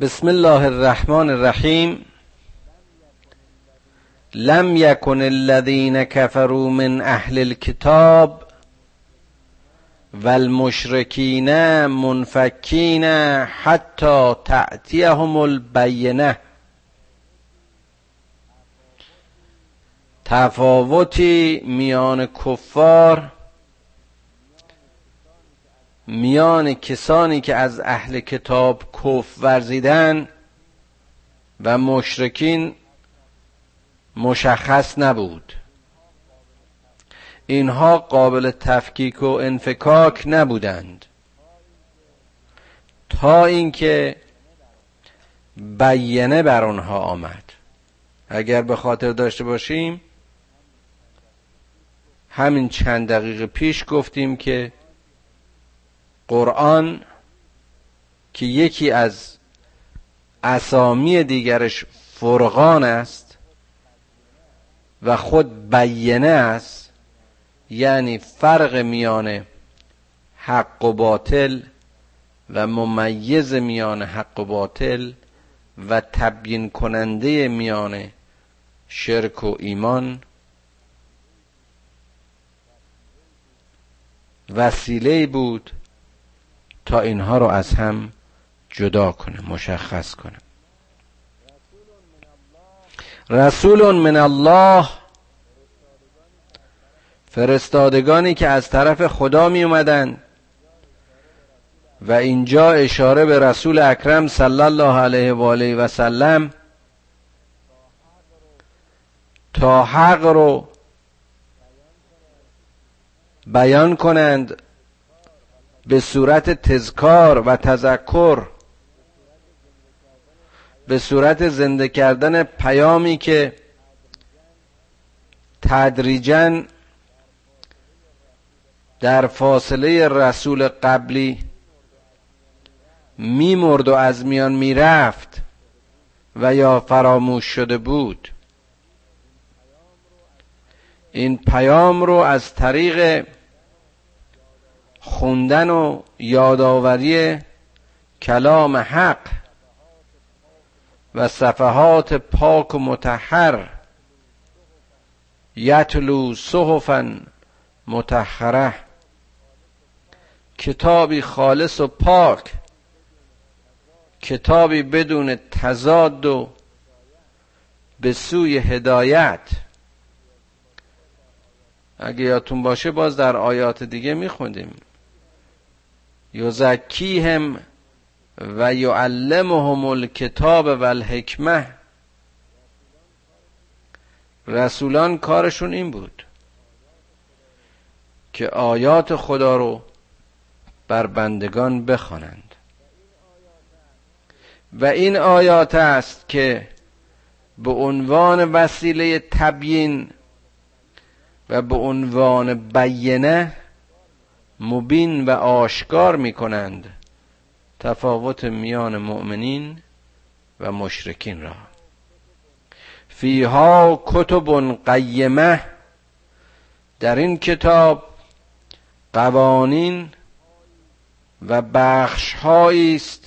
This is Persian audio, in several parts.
بسم الله الرحمن الرحیم. لم یکن الذین كفروا من اهل الكتاب والمشرکین منفکین حتی تأتیهم البینه. تفاوتی میان کفار میان کسانی که از اهل کتاب کف ورزیدن و مشرکین مشخص نبود. اینها قابل تفکیک و انفکاک نبودند. تا اینکه بیانه بر آنها آمد. اگر به خاطر داشته باشیم همین چند دقیقه پیش گفتیم که قرآن که یکی از اسامی دیگرش فرقان است و خود بیانه است یعنی فرق میان حق و باطل و ممیز میان حق و باطل و تبیین کننده میان شرک و ایمان. وسیله بود تا اینها رو از هم جدا کنه مشخص کنه. رسول من الله فرستادگانی که از طرف خدا می اومدن و اینجا اشاره به رسول اکرم صلی الله علیه و آله و سلم تا حق رو بیان کنند به صورت تذکار و تذکر به صورت زنده کردن پیامی که تدریجا در فاصله رسول قبلی میمرد و از میان می‌رفت و یا فراموش شده بود. این پیام رو از طریق خوندن و یادآوری کلام حق و صفحات پاک و متحر یتلو صحفا متحره کتابی خالص و پاک. کتابی بدون تضاد و به سوی هدایت. اگه یادتون باشه باز در آیات دیگه میخوندیم. یزکیهم و یعلمهم الکتاب و الحکمه. رسولان کارشون این بود که آیات خدا رو بر بندگان بخوانند. و این آیات است که به عنوان وسیله تبیین و به عنوان بیینه مبین و آشکار می کنند تفاوت میان مؤمنین و مشرکین را. فیها کتب قیمه در این کتاب قوانین و بخش است.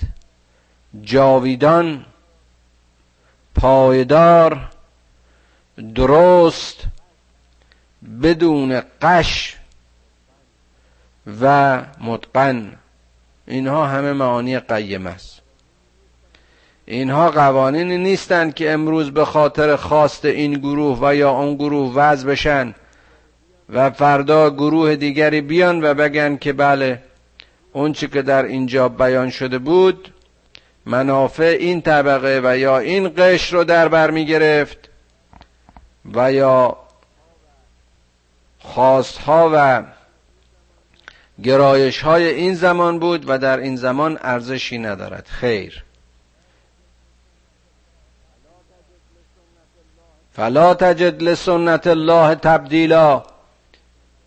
جاویدان پایدار درست بدون قش و متقن اینها همه معانی قیم است. اینها قوانینی نیستند که امروز به خاطر خواست این گروه و یا اون گروه وضع بشن و فردا گروه دیگری بیان و بگن که بله اون چی که در اینجا بیان شده بود منافع این طبقه و یا این قشر رو در بر می گرفت و یا خواستها و گرایش های این زمان بود و در این زمان ارزشی ندارد. خیر. فلا تجد لسنت الله تبدیلا.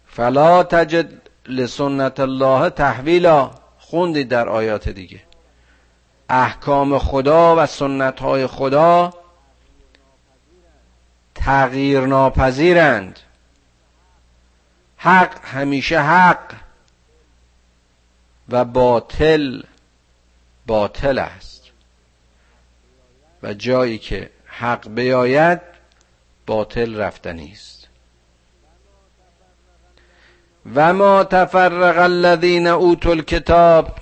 فلا تجد لسنت الله تحویلا. خوندید در آیات دیگه. احکام خدا و سنت های خدا تغییر ناپذیرند حق همیشه حق. و باطل باطل است. و جایی که حق بیاید باطل رفتنی است. و ما تفرق الذین اوتوا الکتاب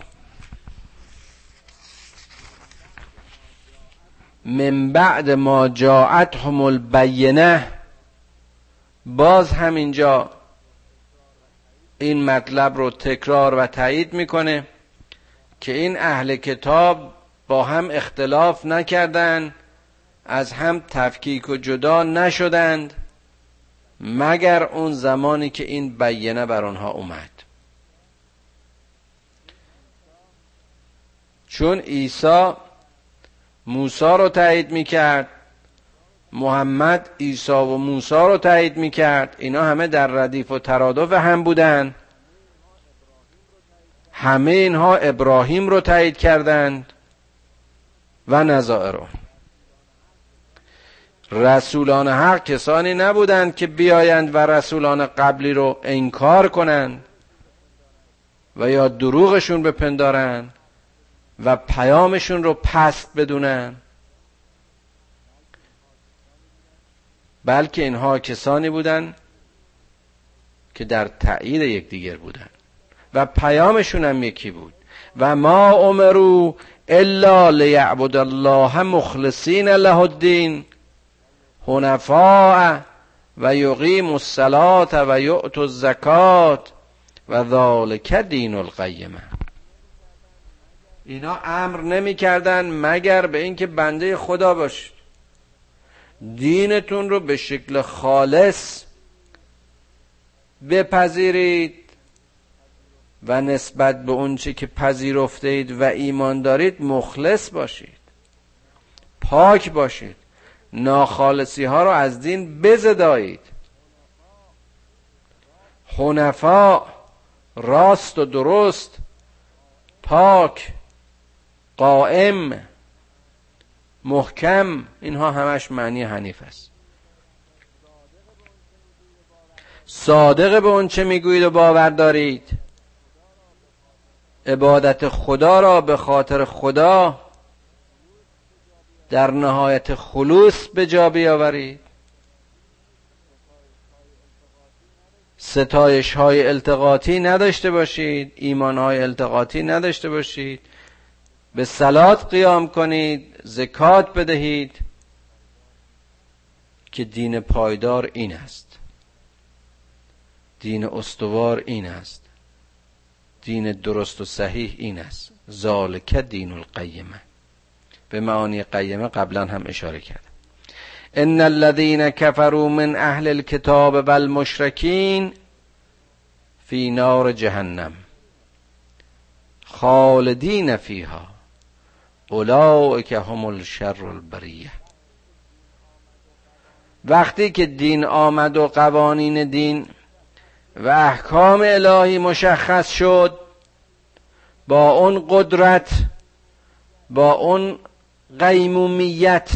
من بعد ما جاءتهم البینه. باز همینجا این مطلب رو تکرار و تایید می‌کنه که این اهل کتاب با هم اختلاف نکردند از هم تفکیک و جدا نشدند مگر اون زمانی که این بیانه بر آنها اومد. چون عیسی موسی رو تایید می‌کرد محمد عیسی و موسی رو تایید می‌کرد. اینا همه در ردیف و ترادف هم بودن همه اینها ابراهیم رو تایید کردند و نظائر رسولان حق کسانی نبودند که بیایند و رسولان قبلی رو انکار کنند و یا دروغشون بپندارند و پیامشون رو پست بدونن بلکه اینها کسانی بودند که در تایید یکدیگر بودند. و پیامشون هم یکی بود. و ما امرو الا لیعبد الله مخلصین له الدین حنفاء و یقیم الصلاة و یعط الزکات و ذالک دین القیمه اینا امر نمی‌کردن مگر به اینکه بنده خدا باشید دینتون رو به شکل خالص بپذیرید و نسبت به اونچه که پذیرفته اید و ایمان دارید مخلص باشید. پاک باشید. ناخالصی ها رو از دین بزدایید. حنفا راست و درست پاک قائم محکم اینها همش معنی حنیف است. صادق به اون چه می‌گویید و باور دارید؟ عبادت خدا را به خاطر خدا در نهایت خلوص به جا بیاورید. ستایش های التقاطی نداشته باشید ایمان های التقاطی نداشته باشید. به سلات قیام کنید زکات بدهید که دین پایدار این است. دین استوار این است. دین درست و صحیح این است. ذالک دین القیمه. به معانی قیمه قبلا هم اشاره کردم. ان الذين كفروا من اهل الكتاب والمشركين في نار جهنم. خالدین فیها. اولئک هم الشر البریه. وقتی که دین آمد و قوانین دین و احکام الهی مشخص شد با اون قدرت با اون قیمومیت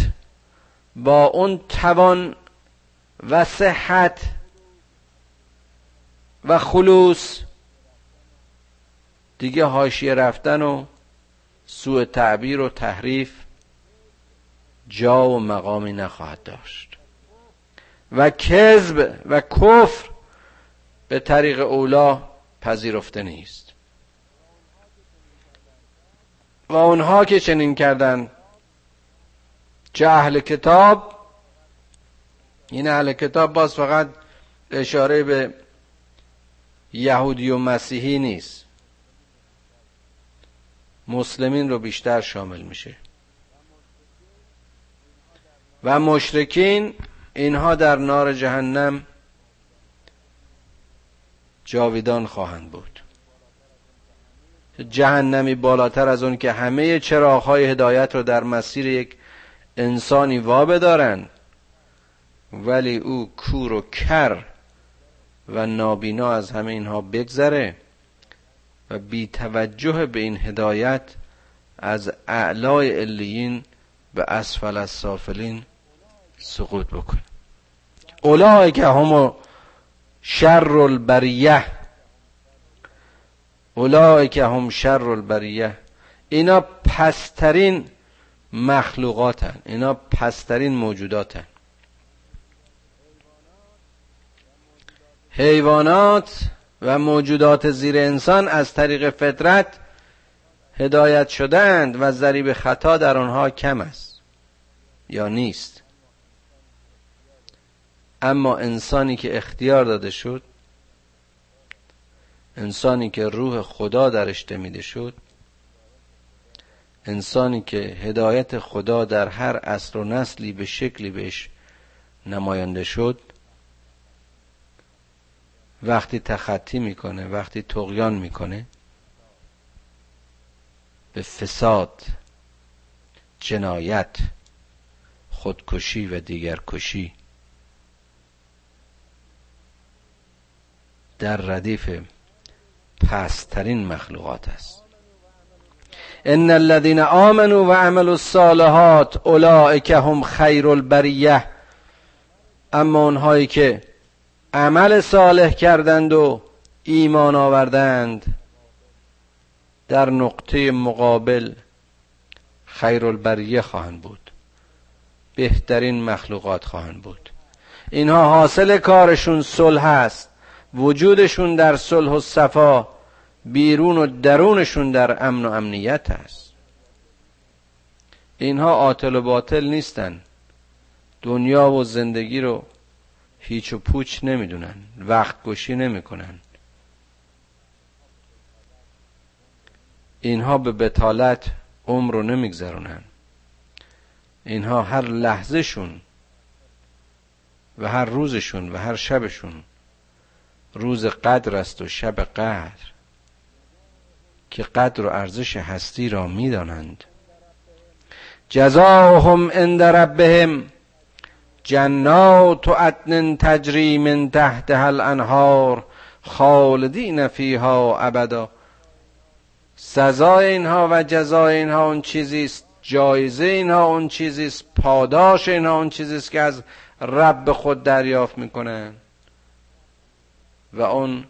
با اون توان و صحت و خلوص دیگه حاشیه رفتن و سوء تعبیر و تحریف جا و مقامی نخواهد داشت. و کذب و کفر به طریق اولا پذیرفته نیست. و اونها که چنین کردن چه کتاب؟ این اهل کتاب باز فقط اشاره به یهودی و مسیحی نیست. مسلمین رو بیشتر شامل میشه. و مشرکین اینها در نار جهنم جاویدان خواهند بود. جهنمی بالاتر از اون که همه چراغهای هدایت رو در مسیر یک انسانی وابه دارن ولی او کور و کر و نابینا از همه اینها بگذره. و بی توجه به این هدایت از اعلای علیین به اسفل از سافلین سقوط بکنه. اولای که همو شر البریه اولای که هم شر البریه اینا پسترین مخلوقاتن. اینا پسترین موجوداتن. حیوانات و موجودات زیر انسان از طریق فطرت هدایت شدند و ذریب خطا در آنها کم است یا نیست. اما انسانی که اختیار داده شد انسانی که روح خدا درش دمیده شد انسانی که هدایت خدا در هر عصر و نسلی به شکلی بهش نماینده شد وقتی تخطی می‌کنه وقتی تقیان می‌کنه به فساد جنایت خودکشی و دیگر کشی در ردیف پسترین مخلوقات است. ان الذين آمنوا و عملوا الصالحات اولئک هم خیر البریه. اما اونهایی که عمل صالح کردند و ایمان آوردند. در نقطه مقابل خیر البریه خواهند بود. بهترین مخلوقات خواهند بود. اینها حاصل کارشون صلح است. وجودشون در صلح و صفا بیرون و درونشون در امن و امنیت است. اینها عاطل و باطل نیستن. دنیا و زندگی رو هیچ و پوچ نمی‌دونن وقت گشی نمی‌کنن. اینها به بتالت عمر رو نمیگذرونن. اینها هر لحظهشون و هر روزشون و هر شبشون روز قدر است و شب قدر که قدر و ارزش هستی را می‌دانند. جزاهم عند ربهم جنات عدن تجری من تحتها الانهار خالدین فیها ابدا. سزای اینها و جزای اینها اون چیزی است جایزه اینها اون چیزی است پاداش اینها اون چیزی است که از رب خود دریافت می‌کنن و اون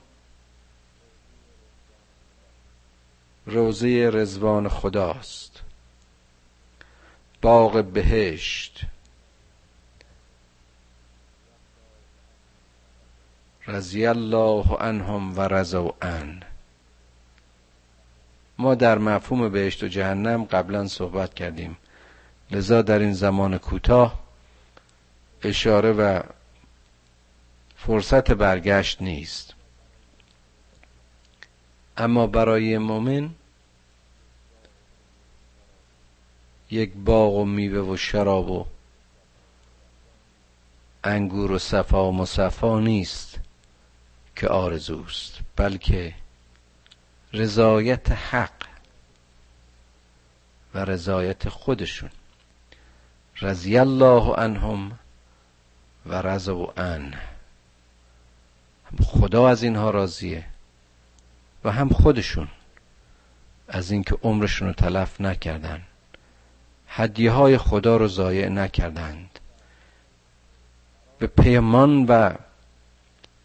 روزه رزوان خداست. باغ بهشت. رضی الله عنهم و رضوا عنه ما در مفهوم بهشت و جهنم قبلا صحبت کردیم. لذا در این زمان کوتاه اشاره و فرصت برگشت نیست. اما برای مؤمن یک باغ و میوه و شراب و انگور و صفا و مصفا نیست. که آرزوست بلکه رضایت حق و رضایت خودشون. رضی الله عنهم و رضوا عنه خدا از اینها راضیه و هم خودشون از اینکه عمرشون رو تلف نکردن. هدیه های خدا رو ضایع نکردند. به پیمان و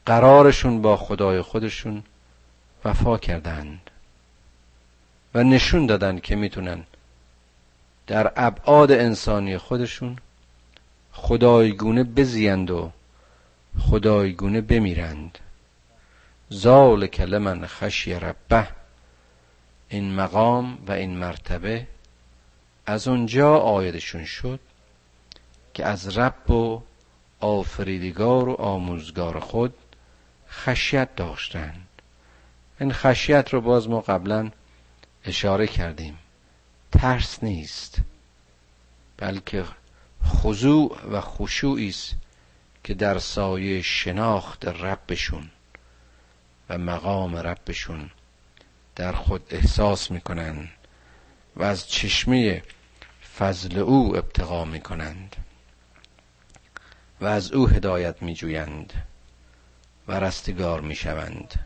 قرارشون با خدای خودشون وفا کردند و نشون دادند که می‌تونن در ابعاد انسانی خودشون خدایگونه بزیند و خدایگونه بمیرند. زال لمن خشی ربه این مقام و این مرتبه از اونجا آیدشون شد که از رب و آفریدگار و آموزگار خود خشیت داشتند. این خشیت رو باز ما قبلا اشاره کردیم. ترس نیست بلکه خضوع و خشوعی است که در سایه شناخت ربشون و مقام ربشون در خود احساس می‌کنند و از چشمه فضل او ابتقا می‌کنند و از او هدایت میجویند. و رستگار می‌شوند.